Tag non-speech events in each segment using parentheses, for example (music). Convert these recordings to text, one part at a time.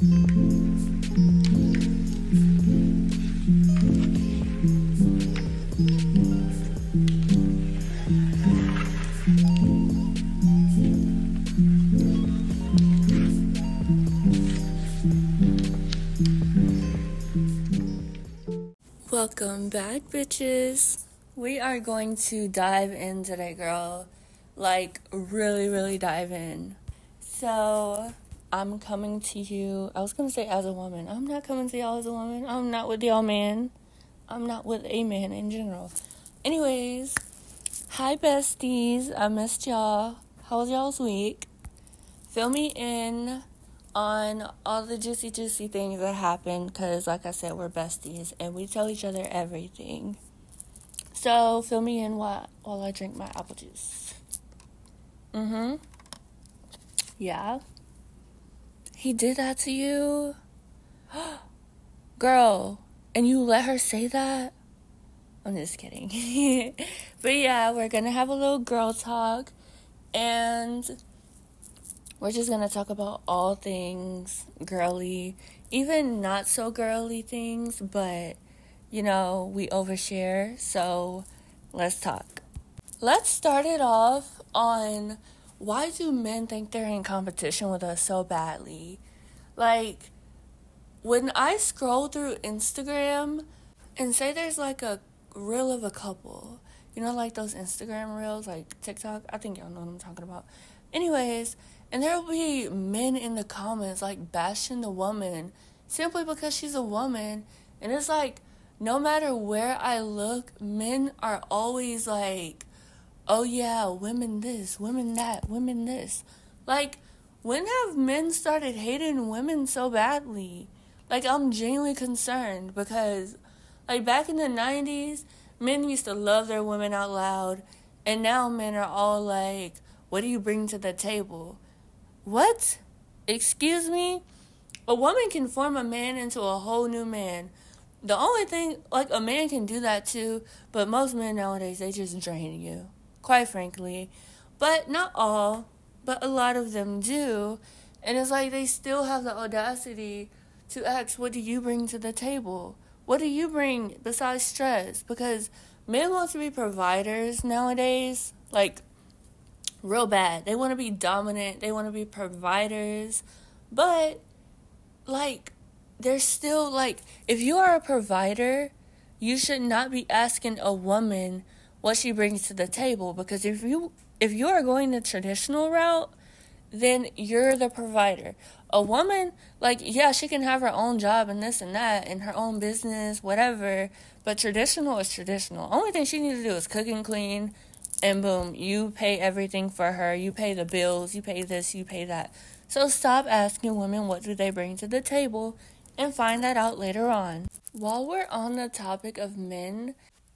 Welcome back, bitches. We are going to dive in today, girl. Like, really, really dive in. So, I'm coming to you. I was gonna say as a woman. I'm not coming to y'all as a woman. I'm not with y'all, man. I'm not with a man in general. Anyways, hi, besties. I missed y'all. How was y'all's week? Fill me in on all the juicy, juicy things that happened because, like I said, we're besties and we tell each other everything. So, fill me in while, while I drink my apple juice. Mm hmm. Yeah. He did that to you? (gasps) Girl, and you let her say that? I'm just kidding. (laughs) but yeah, we're gonna have a little girl talk and we're just gonna talk about all things girly, even not so girly things, but you know, we overshare, so let's talk. Let's start it off on why do men think they're in competition with us so badly? Like, when I scroll through Instagram and say there's like a reel of a couple, you know, like those Instagram reels, like TikTok, I think y'all know what I'm talking about. Anyways, and there'll be men in the comments like bashing the woman simply because she's a woman. And it's like, no matter where I look, men are always like, oh yeah, women this, women that, women this. Like, when have men started hating women so badly? Like, I'm genuinely concerned because, like, back in the 90s, men used to love their women out loud, and now men are all like, what do you bring to the table? What? Excuse me? A woman can form a man into a whole new man. The only thing, like, a man can do that too, but most men nowadays, they just drain you, quite frankly. But not all, but a lot of them do. And it's like they still have the audacity to ask, What do you bring to the table? What do you bring besides stress? Because men want to be providers nowadays. Like, real bad. They want to be dominant, they want to be providers, but like they're still like if you are a provider, you should not be asking a woman what she brings to the table because if you if you are going the traditional route, then you're the provider. A woman, like, yeah, she can have her own job and this and that and her own business, whatever, but traditional is traditional. Only thing she needs to do is cook and clean, and boom, you pay everything for her. You pay the bills, you pay this, you pay that. So stop asking women what do they bring to the table and find that out later on. While we're on the topic of men,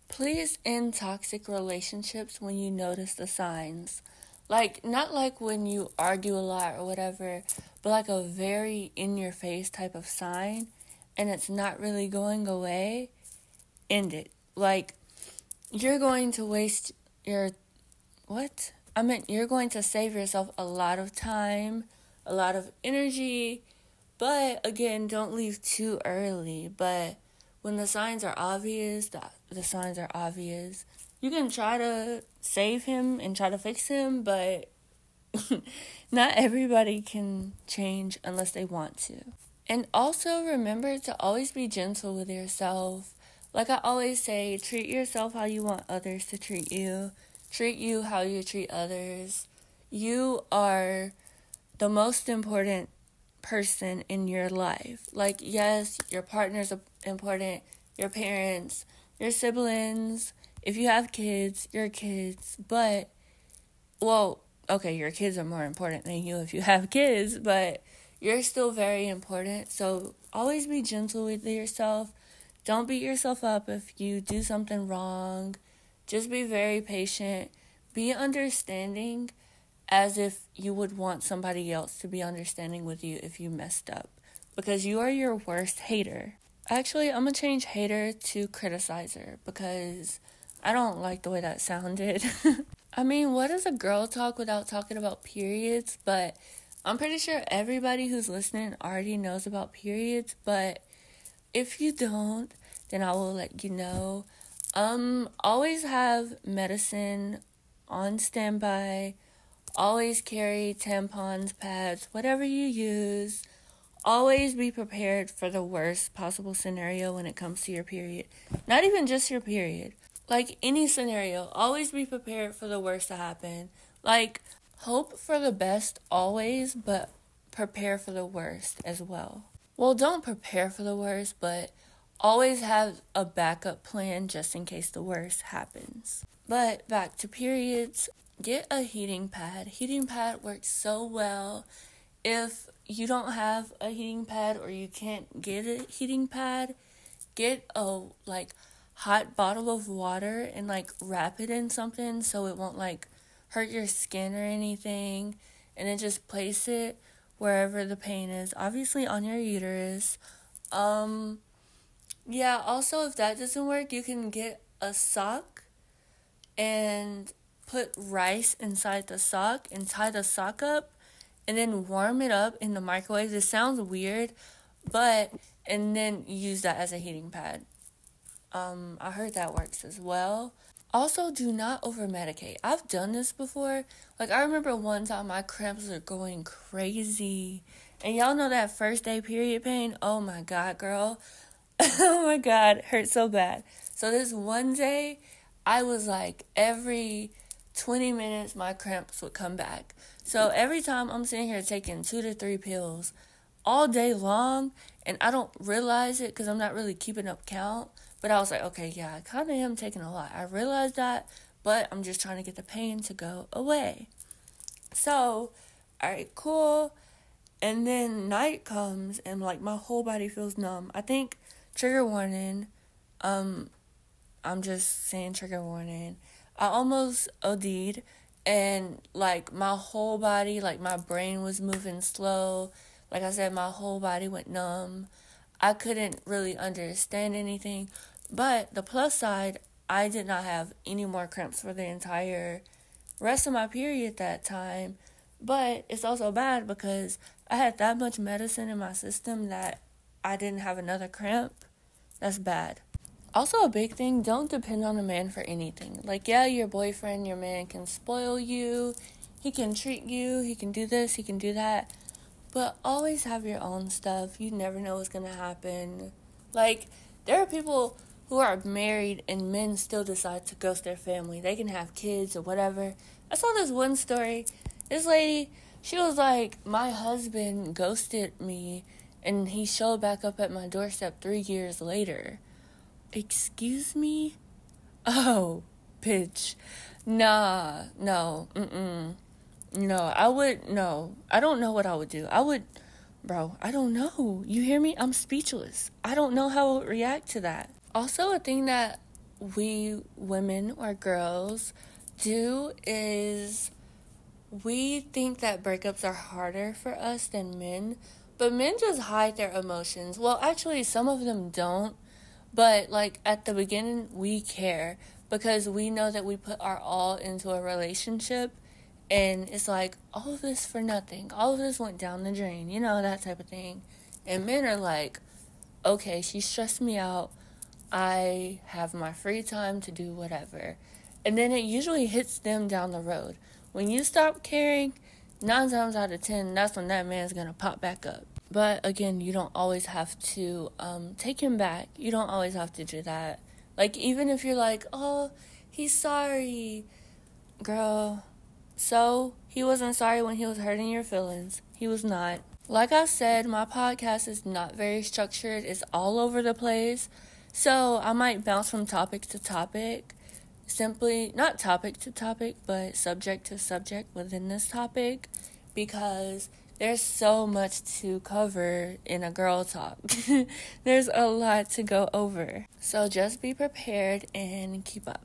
please end toxic relationships when you notice the signs. Like, not like when you argue a lot or whatever, but like a very in your face type of sign and it's not really going away, end it. Like, you're going to waste you're what? I meant you're going to save yourself a lot of time, a lot of energy, but again, don't leave too early. But when the signs are obvious, the, the signs are obvious. You can try to save him and try to fix him, but (laughs) not everybody can change unless they want to. And also remember to always be gentle with yourself like I always say, treat yourself how you want others to treat you. Treat you how you treat others. You are the most important person in your life. Like, yes, your partner's important, your parents, your siblings, if you have kids, your kids, but, well, okay, your kids are more important than you if you (laughs) have kids, but you're still very important. So always be gentle with yourself. Don't beat yourself up if you do something wrong. Just be very patient. Be understanding as if you would want somebody else to be understanding with you if you messed up. Because you are your worst hater. Actually, I'm gonna change hater to criticizer because I don't like the way that sounded. (laughs) I mean, what is a girl talk without talking about periods? But I'm pretty sure everybody who's listening already knows about periods, but if you don't, then I will let you know. Um, always have medicine on standby. Always carry tampons, pads, whatever you use. Always be prepared for the worst possible scenario when it comes to your period. Not even just your period. Like any scenario, always be prepared for the worst to happen. Like, hope for the best always, but prepare for the worst as well. Well, don't prepare for the worst, but always have a backup plan just in case the worst happens. But back to periods, get a heating pad. Heating pad works so well. If you don't have a heating pad or you can't get a heating pad, get a like hot bottle of water and like wrap it in something so it won't like hurt your skin or anything and then just place it wherever the pain is obviously on your uterus. Um yeah also if that doesn't work you can get a sock and put rice inside the sock and tie the sock up and then warm it up in the microwave this sounds weird but and then use that as a heating pad um, I heard that works as well. Also, do not over medicate. I've done this before. Like, I remember one time my cramps were going crazy. And y'all know that first day period pain? Oh my god, girl. (laughs) oh my god, hurt so bad. So, this one day, I was like, every 20 minutes, my cramps would come back. So, every time I'm sitting here taking two to three pills all day long, and I don't realize it because I'm not really keeping up count. But I was like, okay, yeah, I kind of am taking a lot. I realized that, but I'm just trying to get the pain to go away. So, all right, cool. And then night comes and like my whole body feels numb. I think trigger warning. Um, I'm just saying trigger warning. I almost OD'd and like my whole body, like my brain was moving slow. Like I said, my whole body went numb. I couldn't really understand anything. But the plus side, I did not have any more cramps for the entire rest of my period that time. But it's also bad because I had that much medicine in my system that I didn't have another cramp. That's bad. Also, a big thing don't depend on a man for anything. Like, yeah, your boyfriend, your man can spoil you, he can treat you, he can do this, he can do that. But always have your own stuff. You never know what's gonna happen. Like, there are people who are married and men still decide to ghost their family. They can have kids or whatever. I saw this one story. This lady, she was like, My husband ghosted me and he showed back up at my doorstep three years later. Excuse me? Oh, bitch. Nah, no, mm-mm. No, I would, no. I don't know what I would do. I would, bro, I don't know. You hear me? I'm speechless. I don't know how I would react to that. Also, a thing that we women or girls do is we think that breakups are harder for us than men, but men just hide their emotions. Well, actually, some of them don't, but like at the beginning, we care because we know that we put our all into a relationship and it's like all of this for nothing. All of this went down the drain, you know, that type of thing. And men are like, okay, she stressed me out I have my free time to do whatever. And then it usually hits them down the road. When you stop caring, nine times out of ten, that's when that man's gonna pop back up. But again, you don't always have to um, take him back. You don't always have to do that. Like, even if you're like, oh, he's sorry, girl. So, he wasn't sorry when he was hurting your feelings. He was not. Like I said, my podcast is not very structured, it's all over the place. So I might bounce from topic to topic, simply not topic to topic, but subject to subject within this topic because there's so much to cover in a girl talk. (laughs) there's a lot to go over. So just be prepared and keep up.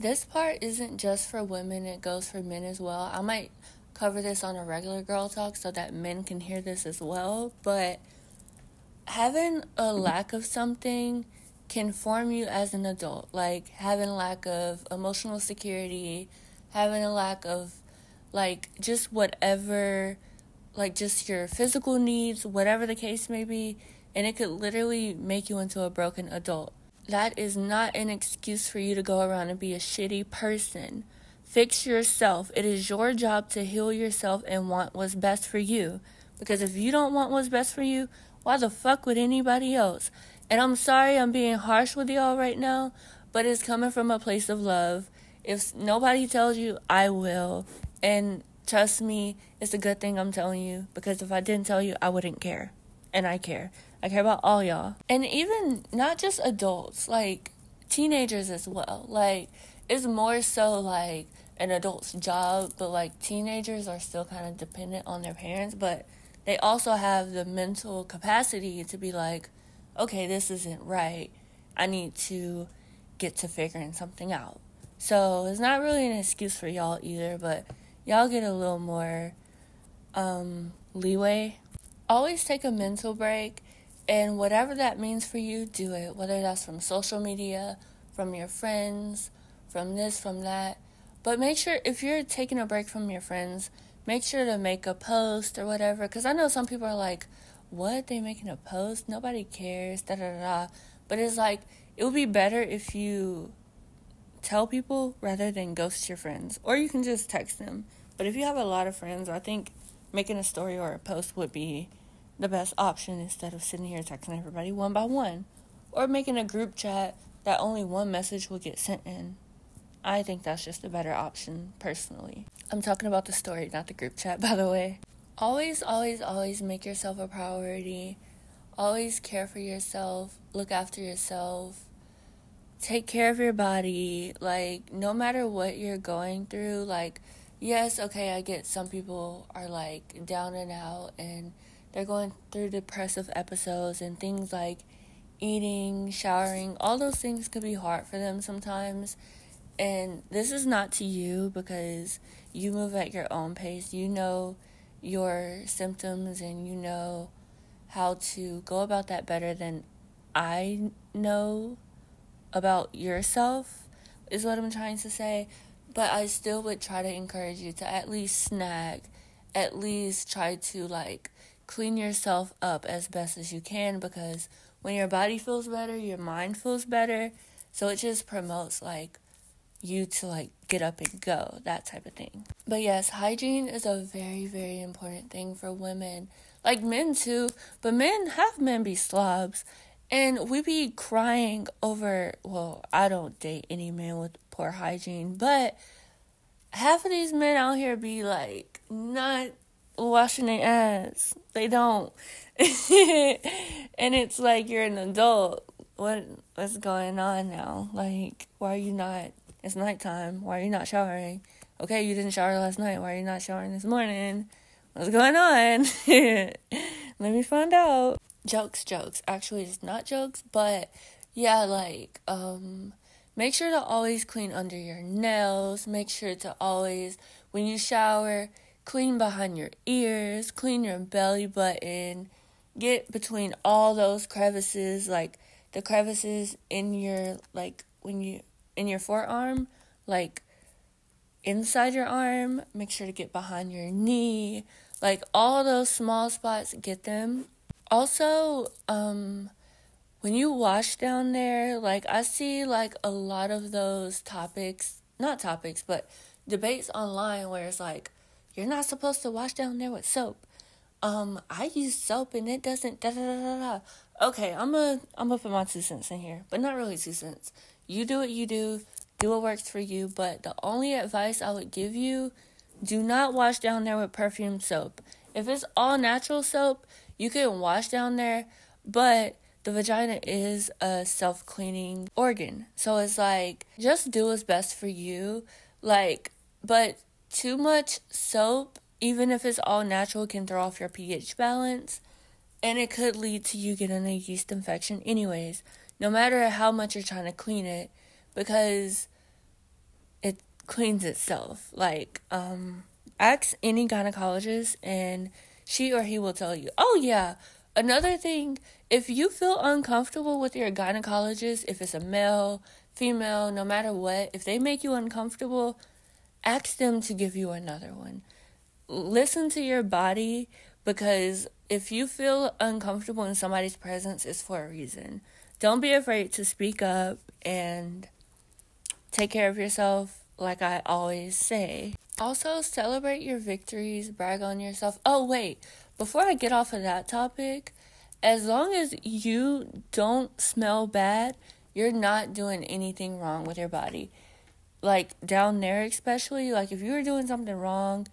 This part isn't just for women, it goes for men as well. I might cover this on a regular girl talk so that men can hear this as well, but having a lack of something can form you as an adult. Like having a lack of emotional security, having a lack of like just whatever like just your physical needs, whatever the case may be, and it could literally make you into a broken adult. That is not an excuse for you to go around and be a shitty person. Fix yourself. It is your job to heal yourself and want what's best for you. Because if you don't want what's best for you, why the fuck would anybody else? And I'm sorry I'm being harsh with y'all right now, but it's coming from a place of love. If nobody tells you, I will. And trust me, it's a good thing I'm telling you because if I didn't tell you, I wouldn't care. And I care. I care about all y'all. And even not just adults, like teenagers as well. Like, it's more so like an adult's job, but like teenagers are still kind of dependent on their parents, but they also have the mental capacity to be like, okay, this isn't right. I need to get to figuring something out. So it's not really an excuse for y'all either, but y'all get a little more um, leeway. Always take a mental break, and whatever that means for you, do it. Whether that's from social media, from your friends, from this, from that. But make sure if you're taking a break from your friends, make sure to make a post or whatever. Because I know some people are like, what? They making a post? Nobody cares. Da da da. But it's like, it would be better if you tell people rather than ghost your friends. Or you can just text them. But if you have a lot of friends, I think making a story or a post would be the best option instead of sitting here texting everybody one by one. Or making a group chat that only one message will get sent in. I think that's just a better option personally. I'm talking about the story, not the group chat, (laughs) by the way. Always, always, always make yourself a priority. Always care for yourself, look after yourself, take care of your body. Like, no matter what you're going through, like, yes, okay, I get some people are like down and out and they're going through depressive episodes and things like eating, showering, all those things could be hard for them sometimes. And this is not to you because you move at your own pace. You know your symptoms and you know how to go about that better than I know about yourself, is what I'm trying to say. But I still would try to encourage you to at least snack, at least try to like clean yourself up as best as you can because when your body feels better, your mind feels better. So it just promotes like you to like get up and go, that type of thing. But yes, hygiene is a very, very important thing for women. Like men too, but men have men be slobs. And we be crying over, well, I don't date any man with poor hygiene, but half of these men out here be like not washing their ass. They don't. (laughs) and it's like you're an adult. What what's going on now? Like, why are you not it's nighttime. Why are you not showering? Okay, you didn't shower last night. Why are you not showering this morning? What's going on? (laughs) Let me find out. Jokes, jokes. Actually, it's not jokes, but yeah, like, um, make sure to always clean under your nails. Make sure to always, when you shower, clean behind your ears, clean your belly button, get between all those crevices, like the crevices in your, like, when you in your forearm, like inside your arm, make sure to get behind your knee, like all those small spots, get them. Also, um, when you wash down there, like I see like a lot of those topics, not topics, but debates online where it's like, you're not supposed to wash down there with soap. Um, I use soap and it doesn't da da da da da. Okay, I'm a I'm gonna put my two cents in here, but not really two cents. You do what you do, do what works for you. But the only advice I would give you do not wash down there with perfume soap. If it's all natural soap, you can wash down there, but the vagina is a self cleaning organ. So it's like, just do what's best for you. Like, but too much soap, even if it's all natural, can throw off your pH balance. And it could lead to you getting a yeast infection, anyways no matter how much you're trying to clean it, because it cleans itself. Like, um, ask any gynecologist and she or he will tell you, oh, yeah. Another thing, if you feel uncomfortable with your gynecologist, if it's a male, female, no matter what, if they make you uncomfortable, ask them to give you another one. listen to your body because if you feel uncomfortable in somebody's presence, it's for a reason. Don't be afraid to speak up and take care of yourself, like I always say. Also, celebrate your victories, brag on yourself. Oh, wait, before I get off of that topic, as long as you don't smell bad, you're not doing anything wrong with your body. Like down there, especially, like if you're doing something wrong,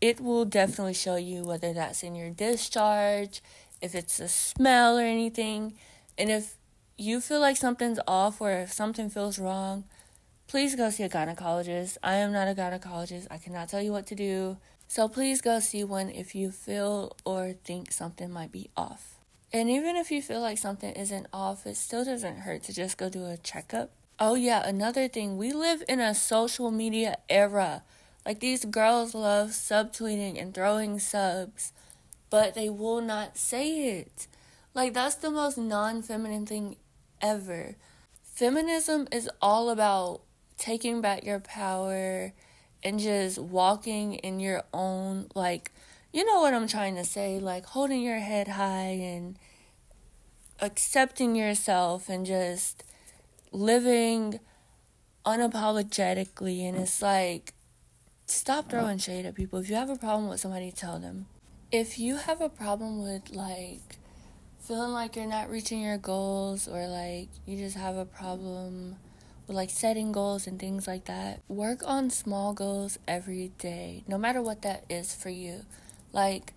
it will definitely show you whether that's in your discharge, if it's a smell or anything. And if you feel like something's off or if something feels wrong, please go see a gynecologist. I am not a gynecologist. I cannot tell you what to do. So please go see one if you feel or think something might be off. And even if you feel like something isn't off, it still doesn't hurt to just go do a checkup. Oh, yeah, another thing, we live in a social media era. Like these girls love subtweeting and throwing subs, but they will not say it. Like that's the most non feminine thing ever. Feminism is all about taking back your power and just walking in your own like you know what I'm trying to say, like holding your head high and accepting yourself and just living unapologetically and it's like stop throwing shade at people. If you have a problem with somebody, tell them. If you have a problem with like feeling like you're not reaching your goals or like you just have a problem with like setting goals and things like that, work on small goals every day, no matter what that is for you. Like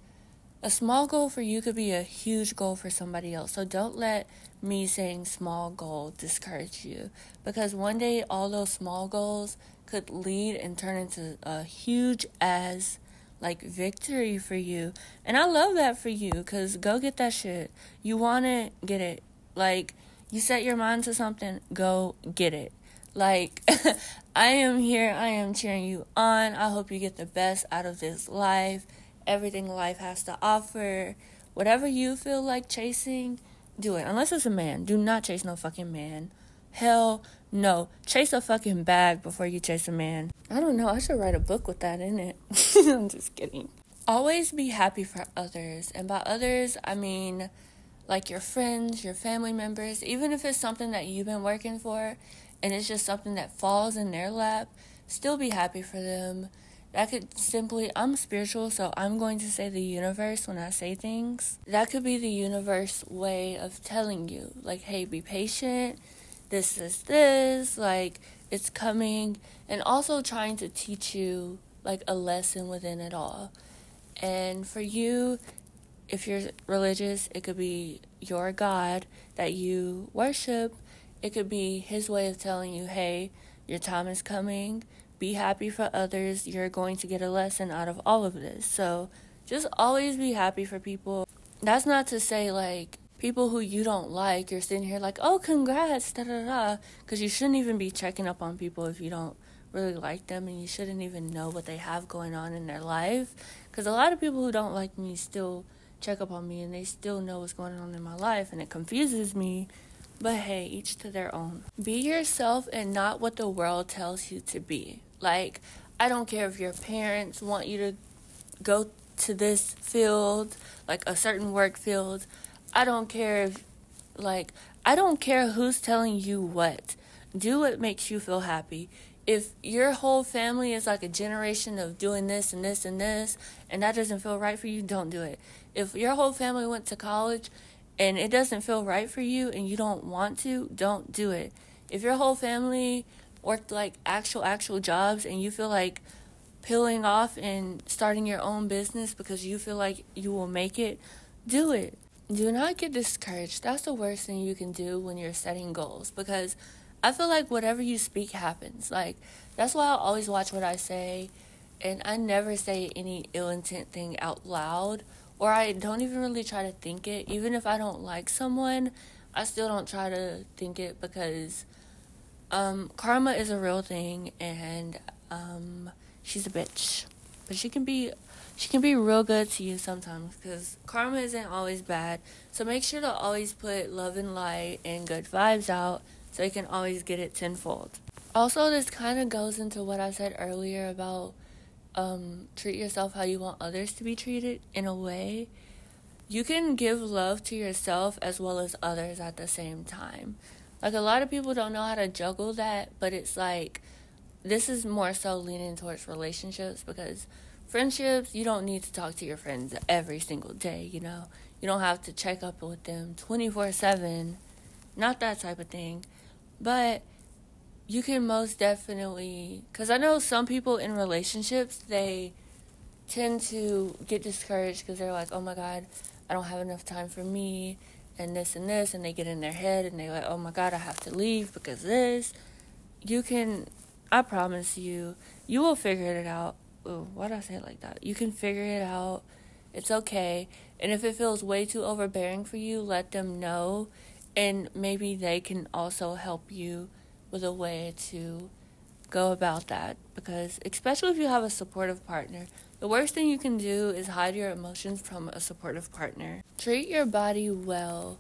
a small goal for you could be a huge goal for somebody else. So don't let me saying small goal discourage you because one day all those small goals could lead and turn into a huge as like victory for you. And I love that for you cuz go get that shit. You want it, get it. Like you set your mind to something, go get it. Like (laughs) I am here, I am cheering you on. I hope you get the best out of this life. Everything life has to offer. Whatever you feel like chasing, do it. Unless it's a man. Do not chase no fucking man. Hell no. Chase a fucking bag before you chase a man. I don't know. I should write a book with that in it. (laughs) I'm just kidding. Always be happy for others. And by others, I mean like your friends, your family members, even if it's something that you've been working for and it's just something that falls in their lap, still be happy for them. That could simply, I'm spiritual, so I'm going to say the universe when I say things. That could be the universe way of telling you, like, hey, be patient this is this, like it's coming, and also trying to teach you like a lesson within it all. And for you, if you're religious, it could be your God that you worship. It could be His way of telling you, hey, your time is coming. Be happy for others. You're going to get a lesson out of all of this. So just always be happy for people. That's not to say, like, people who you don't like, you're sitting here like, oh, congrats, da da da. Because you shouldn't even be checking up on people if you don't really like them and you shouldn't even know what they have going on in their life. Because a lot of people who don't like me still check up on me and they still know what's going on in my life and it confuses me. But hey, each to their own. Be yourself and not what the world tells you to be. Like, I don't care if your parents want you to go to this field, like a certain work field. I don't care if, like, I don't care who's telling you what. Do what makes you feel happy. If your whole family is like a generation of doing this and this and this, and that doesn't feel right for you, don't do it. If your whole family went to college and it doesn't feel right for you and you don't want to, don't do it. If your whole family worked like actual, actual jobs and you feel like peeling off and starting your own business because you feel like you will make it, do it do not get discouraged. That's the worst thing you can do when you're setting goals because I feel like whatever you speak happens. Like, that's why I always watch what I say, and I never say any ill intent thing out loud, or I don't even really try to think it. Even if I don't like someone, I still don't try to think it because um, karma is a real thing, and um, she's a bitch. But she can be she can be real good to you sometimes because karma isn't always bad. So make sure to always put love and light and good vibes out so you can always get it tenfold. Also, this kind of goes into what I said earlier about um, treat yourself how you want others to be treated in a way, you can give love to yourself as well as others at the same time. Like a lot of people don't know how to juggle that, but it's like this is more so leaning towards relationships because friendships, you don't need to talk to your friends every single day, you know. You don't have to check up with them 24/7. Not that type of thing. But you can most definitely cuz I know some people in relationships, they tend to get discouraged because they're like, "Oh my god, I don't have enough time for me." and this and this and they get in their head and they're like oh my god i have to leave because this. You can i promise you you will figure it out. Why did i say it like that? You can figure it out. It's okay. And if it feels way too overbearing for you let them know. And maybe they can also help you with a way to go about that because especially if you have a supportive partner the worst thing you can do is hide your emotions from a supportive partner. Treat your body well.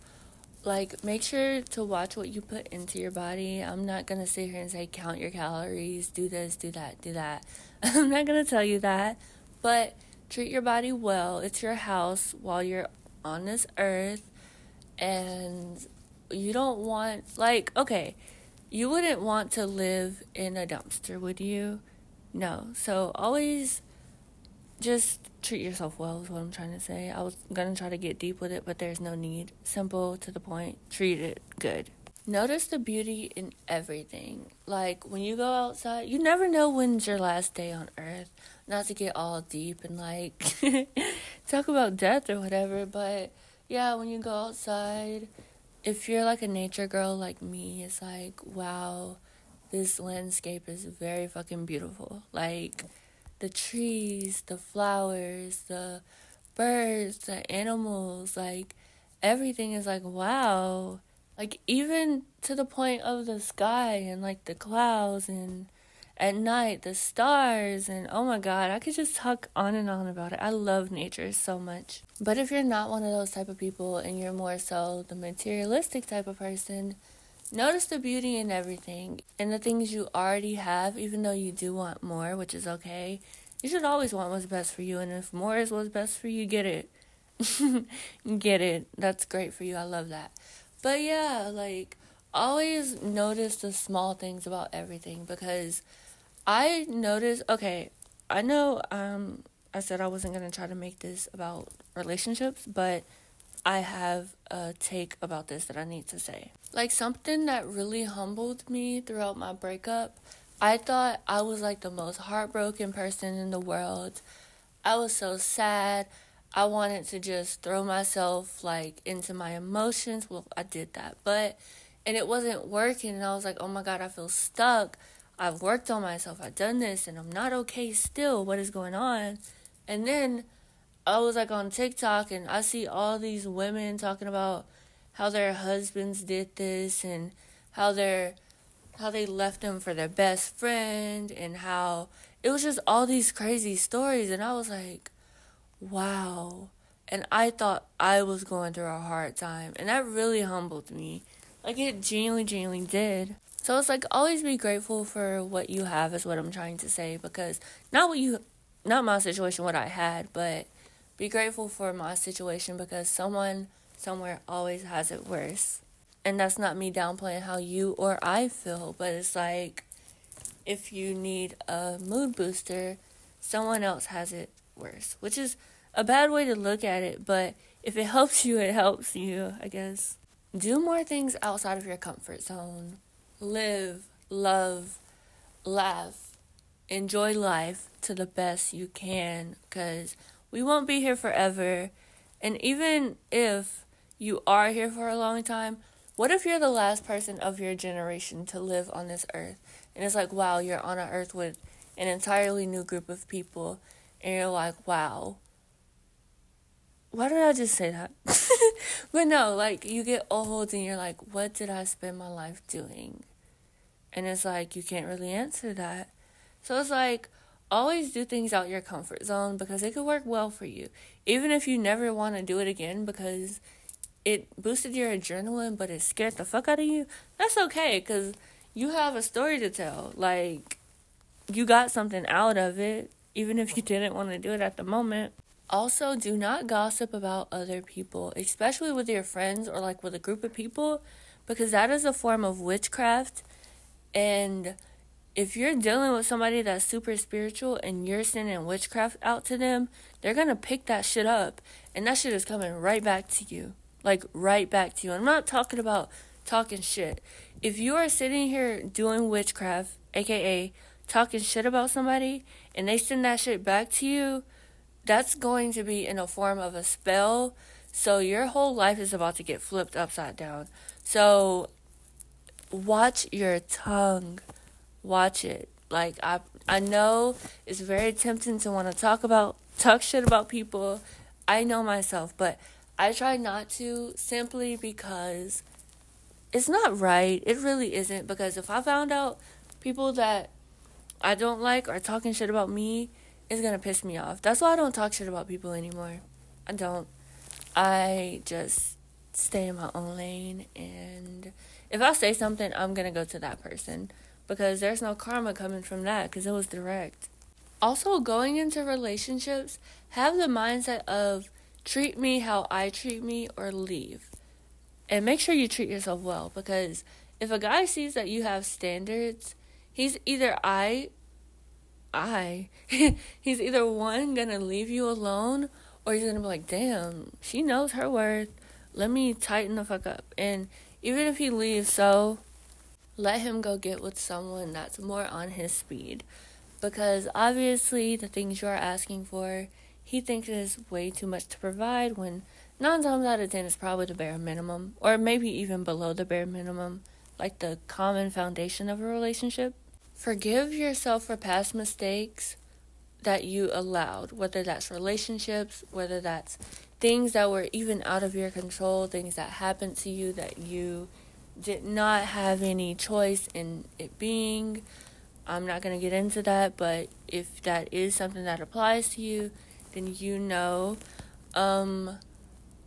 Like, make sure to watch what you put into your body. I'm not gonna sit here and say count your calories, do this, do that, do that. (laughs) I'm not gonna tell you that. But treat your body well. It's your house while you're on this earth. And you don't want, like, okay, you wouldn't want to live in a dumpster, would you? No. So always just treat yourself well is what I'm trying to say. I was gonna try to get deep with it, but there's no need. Simple to the point. Treat it good. Notice the beauty in everything. Like when you go outside, you never know when's your last day on earth. Not to get all deep and like (laughs) talk about death or whatever, but yeah, when you go outside, if you're like a nature girl like me, it's like, wow, this landscape is very fucking beautiful. Like the trees, the flowers, the birds, the animals, like everything is like wow. Like even to the point of the sky and like the clouds and at night the stars and oh my god, I could just talk on and on about it. I love nature so much. But if you're not one of those type of people and you're more so the materialistic type of person, Notice the beauty in everything and the things you already have, even though you do want more, which is okay. You should always want what's best for you, and if more is what's best for you, get it. (laughs) get it. That's great for you. I love that. But yeah, like, always notice the small things about everything because I notice, okay, I know um, I said I wasn't going to try to make this about relationships, but I have a take about this that I need to say. Like something that really humbled me throughout my breakup. I thought I was like the most heartbroken person in the world. I was so sad. I wanted to just throw myself like into my emotions. Well, I did that, but and it wasn't working and I was like, "Oh my god, I feel stuck. I've worked on myself. I've done this and I'm not okay still. What is going on?" And then I was like on TikTok and I see all these women talking about how their husbands did this and how their how they left them for their best friend and how it was just all these crazy stories and I was like, wow. And I thought I was going through a hard time and that really humbled me. Like it genuinely, genuinely did. So it's like always be grateful for what you have is what I'm trying to say because not what you not my situation what I had, but be grateful for my situation because someone somewhere always has it worse. And that's not me downplaying how you or I feel, but it's like if you need a mood booster, someone else has it worse, which is a bad way to look at it, but if it (laughs) helps you, it helps you, I guess. Do more things outside of your comfort zone. Live, love, laugh, enjoy life to the best you can because we won't be here forever. And even if you are here for a long time, what if you're the last person of your generation to live on this earth? And it's like, wow, you're on an earth with an entirely new group of people. And you're like, wow. Why did I just say that? (laughs) but no, like, you get old and you're like, what did I spend my life doing? And it's like, you can't really answer that. So it's like, always do things out your comfort zone because it could work well for you. Even if you never want to do it again because it boosted your adrenaline but it scared the fuck out of you, that's okay because you have a story to tell. Like, you got something out of it. even if you didn't want to do it at the moment. Also, do not gossip about other people, especially with your friends or like with a group of people, because that is a form of witchcraft. And if you're dealing with somebody that's super spiritual and you're sending witchcraft out to them, they're going to pick that shit up. And that shit is coming right back to you. Like, right back to you. I'm not talking about talking shit. If you are sitting here doing witchcraft, aka talking shit about somebody, and they send that shit back to you, that's going to be in a form of a spell. So your whole life is about to get flipped upside down. So watch your tongue. Watch it. Like I I know it's very tempting to want to talk about talk shit about people. I know myself, but I try not to simply because it's not right. It really isn't because if I found out people that I don't like are talking shit about me, it's gonna piss me off. That's why I don't talk shit about people anymore. I don't. I just stay in my own lane and if I say something, I'm gonna go to that person because there's no karma coming from that because it was direct. Also, going into relationships, have the mindset of treat me how I treat me or leave. And make sure you treat yourself well because if a guy sees that you have standards, he's either I I. (laughs) he's either one gonna leave you alone or he's gonna be like, damn, she knows her worth. Let me tighten the fuck up. And even if he leaves, so let him go get with someone that's more on his speed. Because obviously, the things you're asking for, he thinks is way too much to provide when nine times out of ten is probably the bare minimum, or maybe even below the bare minimum, like the common foundation of a relationship. Forgive yourself for past mistakes that you allowed, whether that's relationships, whether that's things that were even out of your control, things that happened to you that you did not have any choice in it being. I'm not going to get into that, but if that is something that applies to you, then you know. Um,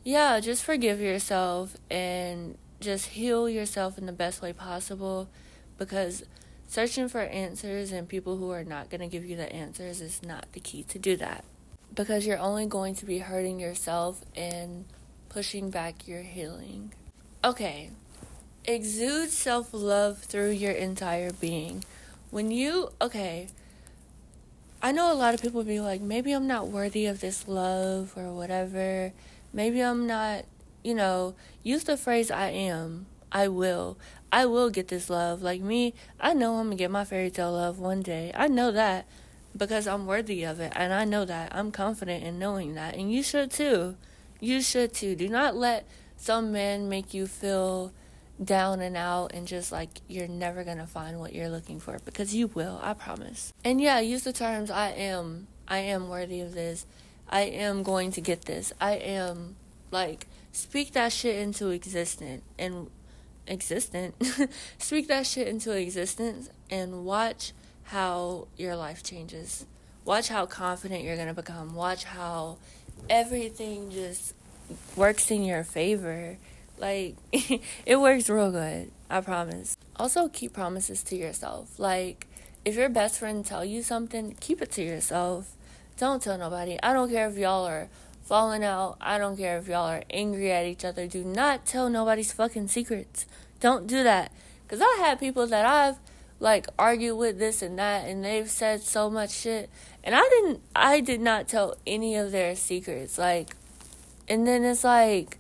yeah, just forgive yourself and just heal yourself in the best way possible because Searching for answers and people who are not going to give you the answers is not the key to do that. Because you're only going to be hurting yourself and pushing back your healing. Okay, exude self love through your entire being. When you, okay, I know a lot of people be like, maybe I'm not worthy of this love or whatever. Maybe I'm not, you know, use the phrase I am. I will. I will get this love. Like me, I know I'm gonna get my fairy tale love one day. I know that because I'm worthy of it. And I know that. I'm confident in knowing that. And you should too. You should too. Do not let some men make you feel down and out and just like you're never gonna find what you're looking for because you will, I promise. And yeah, use the terms I am, I am worthy of this, I am going to get this, I am like speak that shit into existence and existent. (laughs) Speak that shit into existence and watch how your life changes. Watch how confident you're going to become. Watch how everything just works in your favor. Like, (laughs) it works real good. I promise. Also, keep promises to yourself. Like, if your best friend tell you something, keep it to yourself. Don't tell nobody. I don't care if y'all are falling out. I don't care if y'all are angry at each other. Do not tell nobody's fucking secrets. Don't do that. Because I had people that I've like argue with this and that and they've said so much shit. And I didn't I did not tell any of their secrets like and then it's like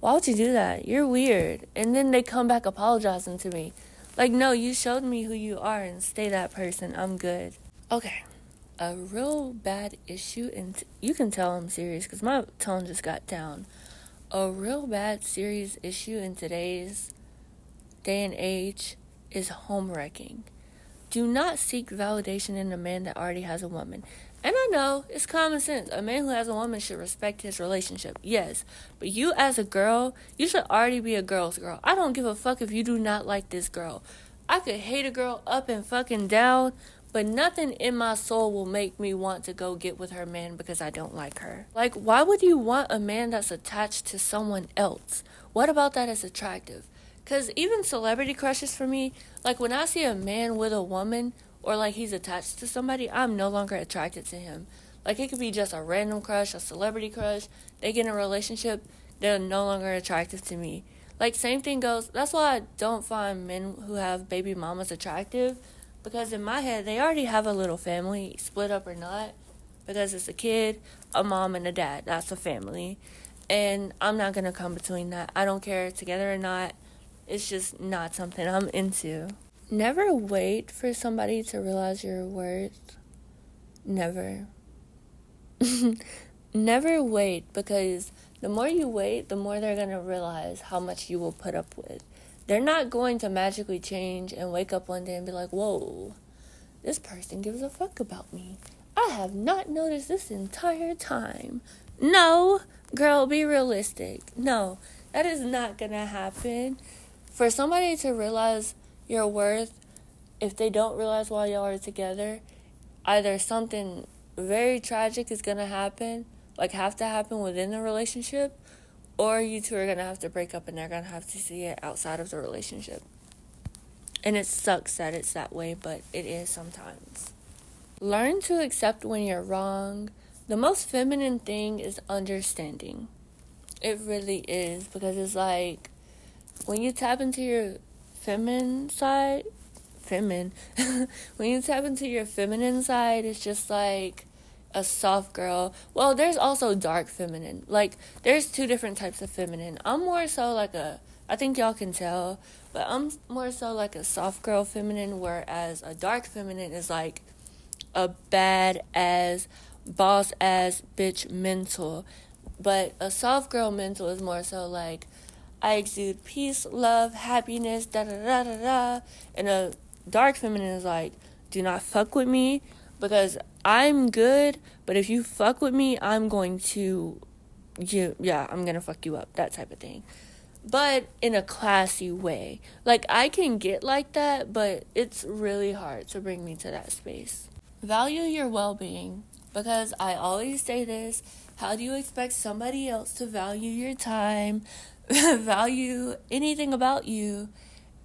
why would you do that? You're weird. And then they come back apologizing to me. Like no you showed me who you are and stay that person. I'm good. Okay. A real bad issue, and you can tell I'm serious because my tone just got down. A real bad, serious issue in today's day and age is home wrecking. Do not seek validation in a man that already has a woman. And I know it's common sense. A man who has a woman should respect his relationship. Yes. But you, as a girl, you should already be a girl's girl. I don't give a fuck if you do not like this girl. I could hate a girl up and fucking down, but nothing in my soul will make me want to go get with her man because I don't like her. Like, why would you want a man that's attached to someone else? What about that is attractive? Because even celebrity crushes for me, like when I see a man with a woman, or like he's attached to somebody, I'm no longer attracted to him. Like it could be just a random crush, a celebrity crush. They get in a relationship, they're no longer attractive to me. Like same thing goes. That's why I don't find men who have baby mamas attractive, because in my head they already have a little family, split up or not, because it's a kid, a mom, and a dad. That's a family, and I'm not gonna come between that. I don't care together or not. It's just not something I'm into. Never wait for somebody to realize your worth. Never. (laughs) Never wait because the more you wait, the more they're going to realize how much you will put up with. They're not going to magically change and wake up one day and be like, whoa, this person gives a fuck about me. I have not noticed this entire time. No, girl, be realistic. No, that is not going to happen. For somebody to realize your worth, if they don't realize while y'all are together, either something very tragic is to happen like have to happen within the relationship or you two are to have to break up and they're to have to see it outside of the relationship. And it sucks that it's that way, but it is sometimes. Learn to accept when you're wrong. The most feminine thing is understanding. It really is because it's like when you tap into your feminine side, feminine, (laughs) when you tap into your feminine side, it's just like a soft girl. Well, there's also dark feminine. Like there's two different types of feminine. I'm more so like a I think y'all can tell, but I'm more so like a soft girl feminine whereas a dark feminine is like a bad ass boss ass bitch mental. But a soft girl mental is more so like I exude peace, love, happiness, da da da da da. And a dark feminine is like, do not fuck with me because I'm good, but if you fuck with me, I'm going to you yeah, I'm to fuck you up, that type of thing. But in a classy way. Like I can get like that, but it's really hard to bring me to that space. Value your well-being because I always say this, how do you expect somebody else to value your time, (laughs) value anything about you,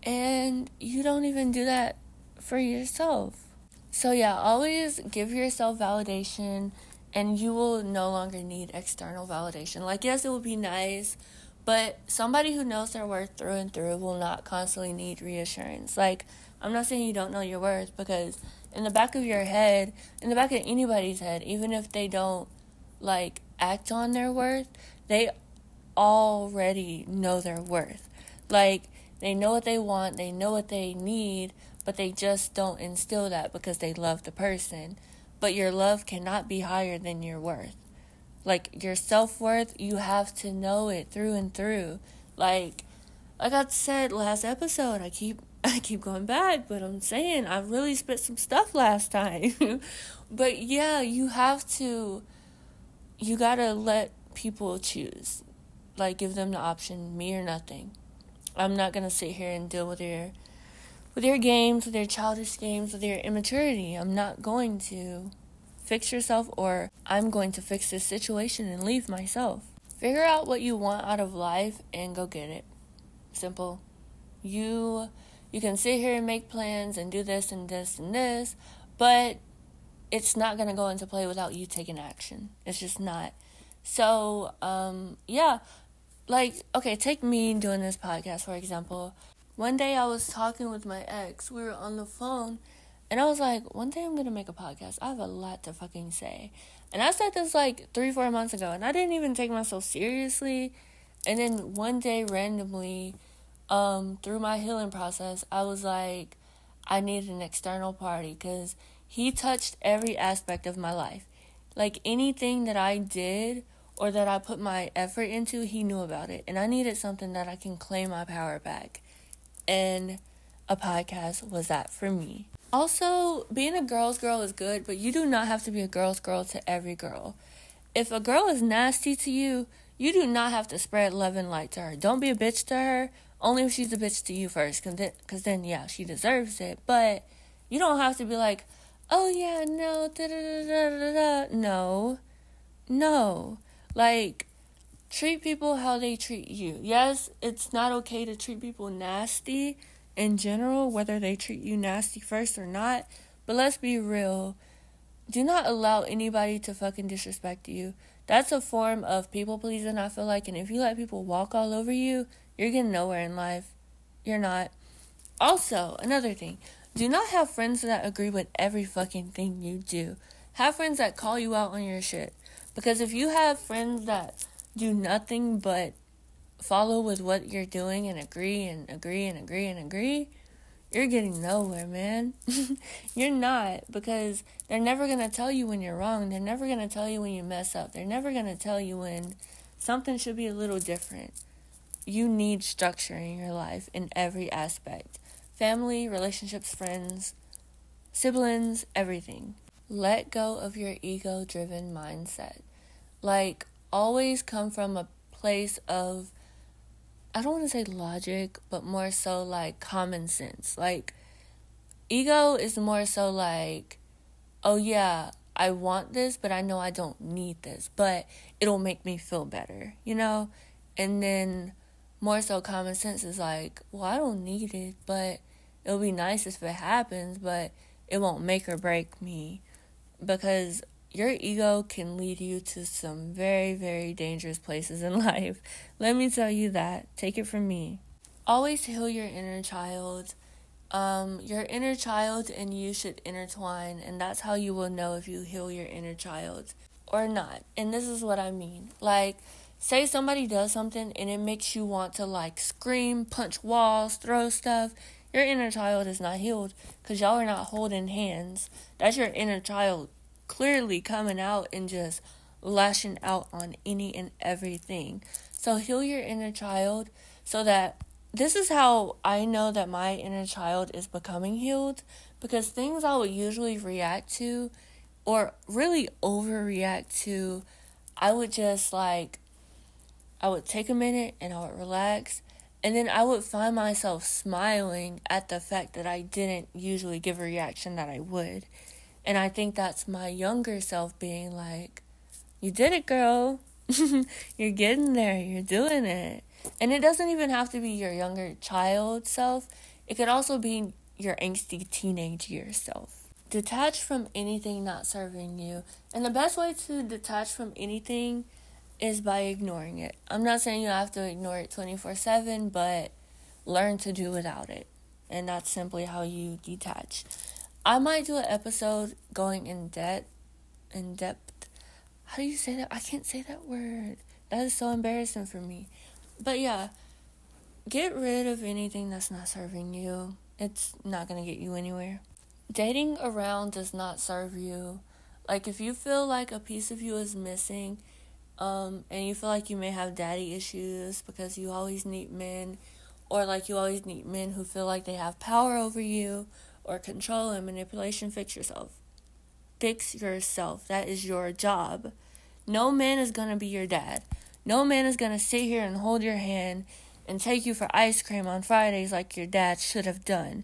and you don't even do that for yourself? So, yeah, always give yourself validation and you will no longer need external validation. Like, yes, it will be nice, but somebody who knows their worth through and through will not constantly need reassurance. Like, I'm not saying you don't know your worth because in the back of your head, in the back of anybody's head, even if they don't like act on their worth, they already know their worth. Like, they know what they want, they know what they need, but they just don't instill that because they love the person. But your love cannot be higher than your worth. Like your self worth, you have to know it through and through. Like like I said last episode, I keep (laughs) I keep going back, but I'm saying I really spit some stuff last time. (laughs) but yeah, you have to you gotta let people choose. Like give them the option, me or nothing. I'm not gonna sit here and deal with your with your games, with your childish games, with your immaturity. I'm not going to fix yourself or I'm going to fix this situation and leave myself. Figure out what you want out of life and go get it. Simple. You you can sit here and make plans and do this and this and this, but it's not going to go into play without you taking action. It's just not. So, um yeah, like okay, take me doing this podcast for example. One day I was talking with my ex. We were on the phone, and I was like, one day I'm gonna make a podcast. I have a lot to fucking say. And I said this like three, four months ago, and I didn't even take myself seriously. And then one day, randomly, um, through my healing process, I was like, I need an external party because he touched every aspect of my life. Like anything that I did or that I put my effort into, he knew about it. And I needed something that I can claim my power back and a podcast was that for me. Also, being a girl's girl is good, but you do not have to be a girl's girl to every girl. If a girl is nasty to you, you do not have to spread love and light to her. Don't be a bitch to her, only if she's a bitch to you first, because then, cause then, yeah, she deserves it. But you don't have to be like, oh yeah, no, da da da da da. No, no. Like, treat people how they treat you. Yes, it's not okay to treat people nasty in general, whether they treat you nasty first or not, But let's be real. Do not allow anybody to fucking disrespect you. That's a form of people pleasing, I feel like. And if you let people walk all over you, you're getting nowhere in life. You're not. Also, another thing do not have friends that agree with every fucking thing you do. Have friends that call you out on your shit. Because if you have friends that do nothing but follow with what you're doing and agree and agree and agree and agree, you're getting nowhere, man. (laughs) you're not because they're never going to tell you when you're wrong. They're never going to tell you when you mess up. They're never going to tell you when something should be a little different. You need structure in your life in every aspect family, relationships, friends, siblings, everything. Let go of your ego driven mindset. Like, always come from a place of I don't want to say logic, but more so like common sense. Like, ego is more so like, oh yeah, I want this, but I know I don't need this, but it'll make me feel better, you know? And then more so common sense is like, well, I don't need it, but it'll be nice if it happens, but it won't make or break me because your ego can lead you to some very, very dangerous places in (laughs) life. Let me tell you that. Take it from me. Always heal your inner child. Um, your inner child and you should intertwine, and that's how you will know if you heal your inner child or not. And this is what I mean. Like, say somebody does something and it makes you want to like scream, punch walls, throw stuff. Your inner child is not healed because y'all are not holding hands. That's your inner child clearly coming out and just lashing out on any and everything. So heal your inner child so that this is how I know that my inner child is becoming healed because things I would usually react to or really overreact to, I would just like, I would take a minute and I would relax. And then I would find myself smiling at the fact that I didn't usually give a reaction that I would. And I think that's my younger self being like, You did it, girl. (laughs) you're getting there. You're doing it. And it doesn't even have to be your younger child self, it could also be your angsty teenage year self. Detach from anything not serving you. And the best way to detach from anything is by ignoring it. I'm not saying you have to ignore it 24 7, but learn to do without it. And that's simply how you detach. I might do an episode going in depth, in depth. How do you say that? I can't say that word. That is so embarrassing for me. But yeah, get rid of anything that's not serving you. It's not going to get you anywhere. Dating around does not serve you. Like if you feel like a piece of you is missing, um, and you feel like you may have daddy issues because you always need men, or like you always need men who feel like they have power over you, or control and manipulation, fix yourself. Fix yourself. That is your job. No man is going to be your dad. No man is going to sit here and hold your hand and take you for ice cream on Fridays like your dad should have done.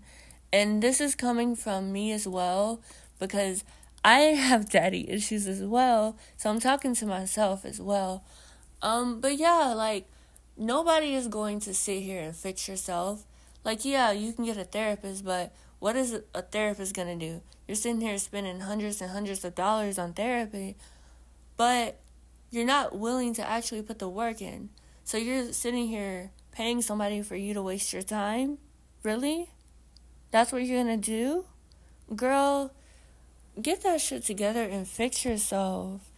And this is coming from me as well because I have daddy issues as well. So I'm talking to myself as well. Um but yeah, like nobody is going to sit here and fix yourself. Like yeah, you can get a therapist, but what is a therapist going to do? You're sitting here spending hundreds and hundreds of dollars on therapy, but you're not willing to actually put the work in. So you're sitting here paying somebody for you to waste your time? Really? That's what you're going to do? Girl, get that shit together and fix yourself.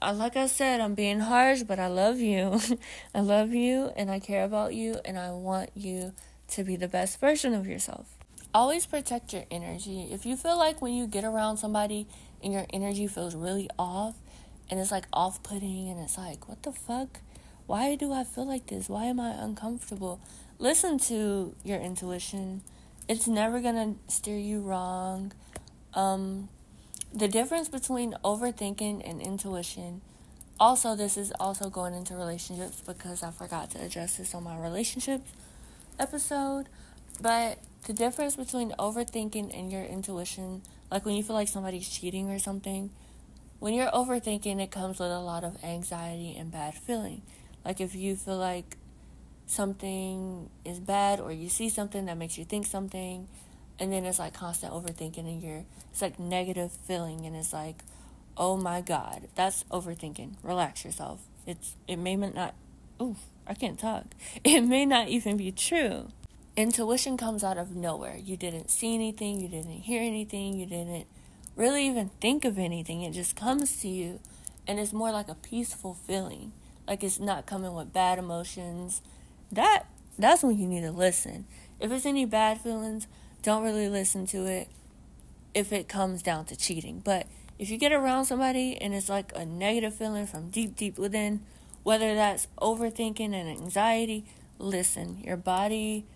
Uh, like I said, I'm being harsh, but I love you. (laughs) I love you and I care about you and I want you to be the best version of yourself always protect your energy. If you feel like when you get around somebody and your energy feels really off and it's like off putting and it's like, what the fuck? Why do I feel like this? Why am I uncomfortable? Listen to your intuition. It's never gonna steer you wrong. Um, the difference between overthinking and intuition. Also, this is also going into relationships because I forgot to address this on my relationships episode. But the difference between overthinking and your intuition, like when you feel like somebody's cheating or something, when you're overthinking, it comes with a lot of anxiety and bad feeling. Like if you feel like something is bad or you see something that makes you think something, and then it's like constant overthinking and you're it's like negative feeling and it's like oh my god that's overthinking. Relax yourself. It's it may not ooh i can't talk. (laughs) It may not even be true intuition comes out of nowhere. You didn't see anything you didn't hear anything you didn't really even think of anything. It just comes to you and it's more like a peaceful feeling. Like it's not coming with bad emotions. That that's when you need to listen. If it's any bad feelings don't really listen to it if it comes down to cheating. But if you get around somebody and it's like a negative feeling from deep, deep within, whether that's overthinking and anxiety, listen. Your body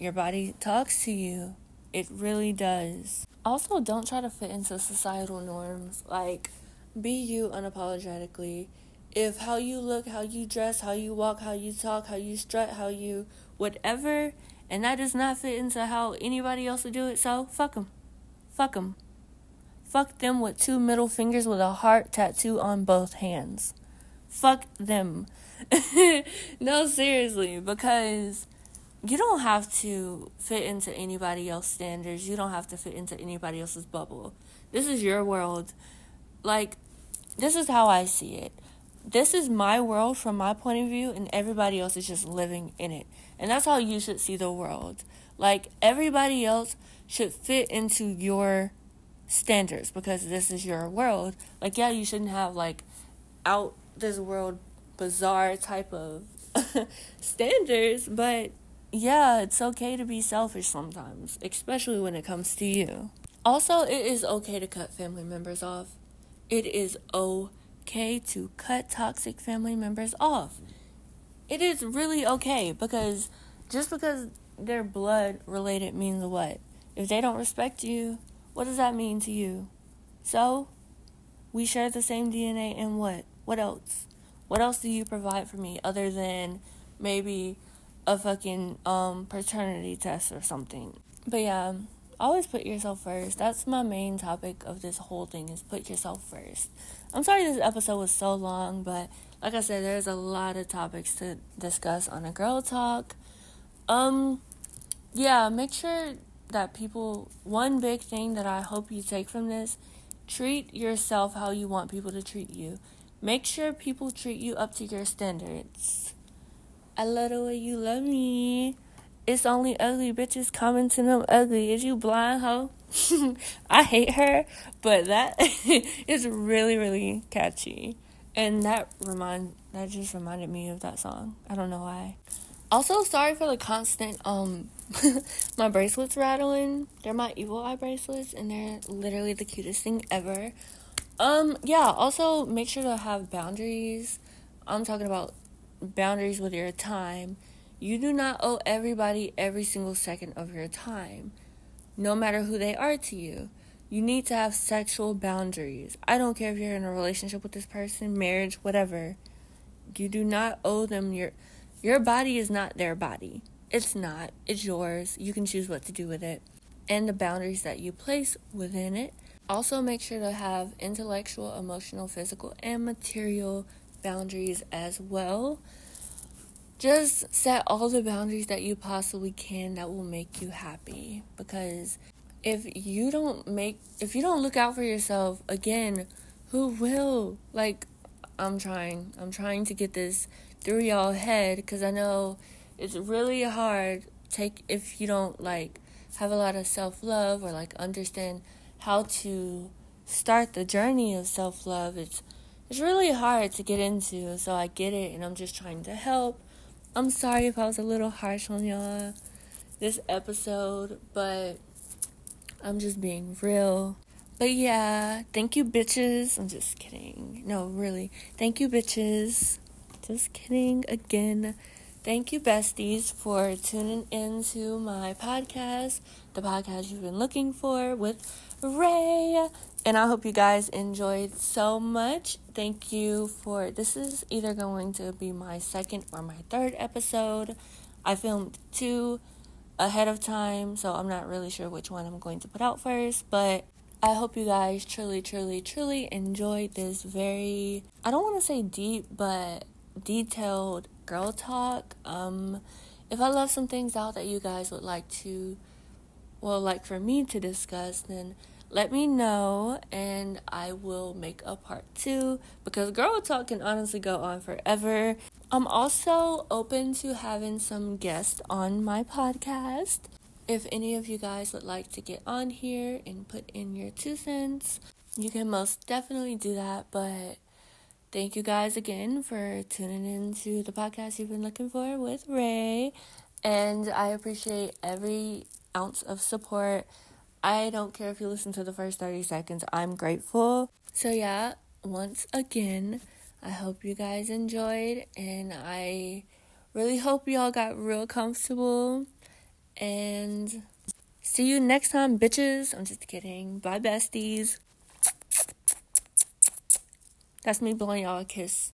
your body talks to you. It really does. Also, don't try to fit into societal norms. Like be you unapologetically. If how you look, how you dress, how you walk, how you talk, how you strut, how you whatever and that does not fit into how anybody else would do it, so fuck them. Fuck them. Fuck them with two middle fingers with a heart tattoo on both hands. Fuck them. (laughs) no, seriously, because you don't have to fit into anybody else's standards. You don't have to fit into anybody else's bubble. This is your world. Like, this is how I see it. This is my world from my point of view, and everybody else is just living in it. And that's how you should see the world. Like everybody else should fit into your standards because this is your world. Like yeah, you shouldn't have like out this world bizarre type of (laughs) standards, but yeah, it's okay to be selfish sometimes, especially when it comes to you. Also, it is okay to cut family members off. It is okay to cut toxic family members off it is really okay because just because they're blood related means what? If they don't respect you, what does that mean to you? So, we share the same DNA and what? What else? What else do you provide for me other than maybe a fucking um paternity test or something? But yeah, always put yourself first. That's my main topic of this whole thing is put yourself first. I'm sorry this episode was so long, but like I said, there's a lot of topics to discuss on a girl talk. Um, yeah, make sure that people, one big thing that I hope you take from this, treat yourself how you want people to treat you. Make sure people treat you up to your standards. I love the way you love me. It's only ugly bitches commenting I'm ugly. Is you blind hoe? (laughs) I hate her, but that (laughs) is really, really catchy. And that remind that just reminded me of that song. I don't know why. Also, sorry for the constant um (laughs) my bracelets rattling. They're my evil eye bracelets and they're literally the cutest thing ever. Um yeah, also make sure to have boundaries. I'm talking about boundaries with your time. You do not owe everybody every single second of your time, no matter who they are to you. You need to have sexual boundaries. I don't care if you're in a relationship with this person, marriage, whatever. You do not owe them your your body is not their body. It's not. It's yours. You can choose what to do with it and the boundaries that you place within it. Also make sure to have intellectual, emotional, physical, and material boundaries as well. Just set all the boundaries that you possibly can that will make you happy. Because if you don't make if you don't look out for yourself again who will? Like i'm trying. I'm trying to get this through y'all head because i know it's really hard. Take if you don't like have a lot of self-love or like understand how to start the journey of self-love it's it's really hard to get into so i get it and i'm just trying to help i'm sorry if i was a little harsh on y'all this episode but I'm just being real. But yeah, thank you, bitches. I'm just kidding. No, really. Thank you, bitches. Just kidding again. Thank you, besties, for tuning into my podcast, the podcast you've been looking for with Rae. And I hope you guys enjoyed so much. Thank you for this is either going to be my second or my third episode. I filmed two ahead of time, so I'm not really sure which one I'm going to put out first, but I hope you guys truly, truly, truly enjoyed this very, I don't want to say deep, but detailed girl talk. Um, if I left some things out that you guys would like to well, like for me to discuss, then let me know and I will make a part two because Girl Talk can honestly go on forever. I'm also open to having some guests on my podcast. If any of you guys would like to get on here and put in your two cents, you can most definitely do that. But thank you guys again for tuning in to the podcast you've been looking for with Rae. And I appreciate every ounce of support. I don't care if you listen to the first 30 seconds, I'm grateful. So, yeah, once again, I hope you guys enjoyed, and I really hope y'all got real comfortable. And see you next time, bitches. I'm just kidding. Bye, besties. That's me blowing y'all a kiss.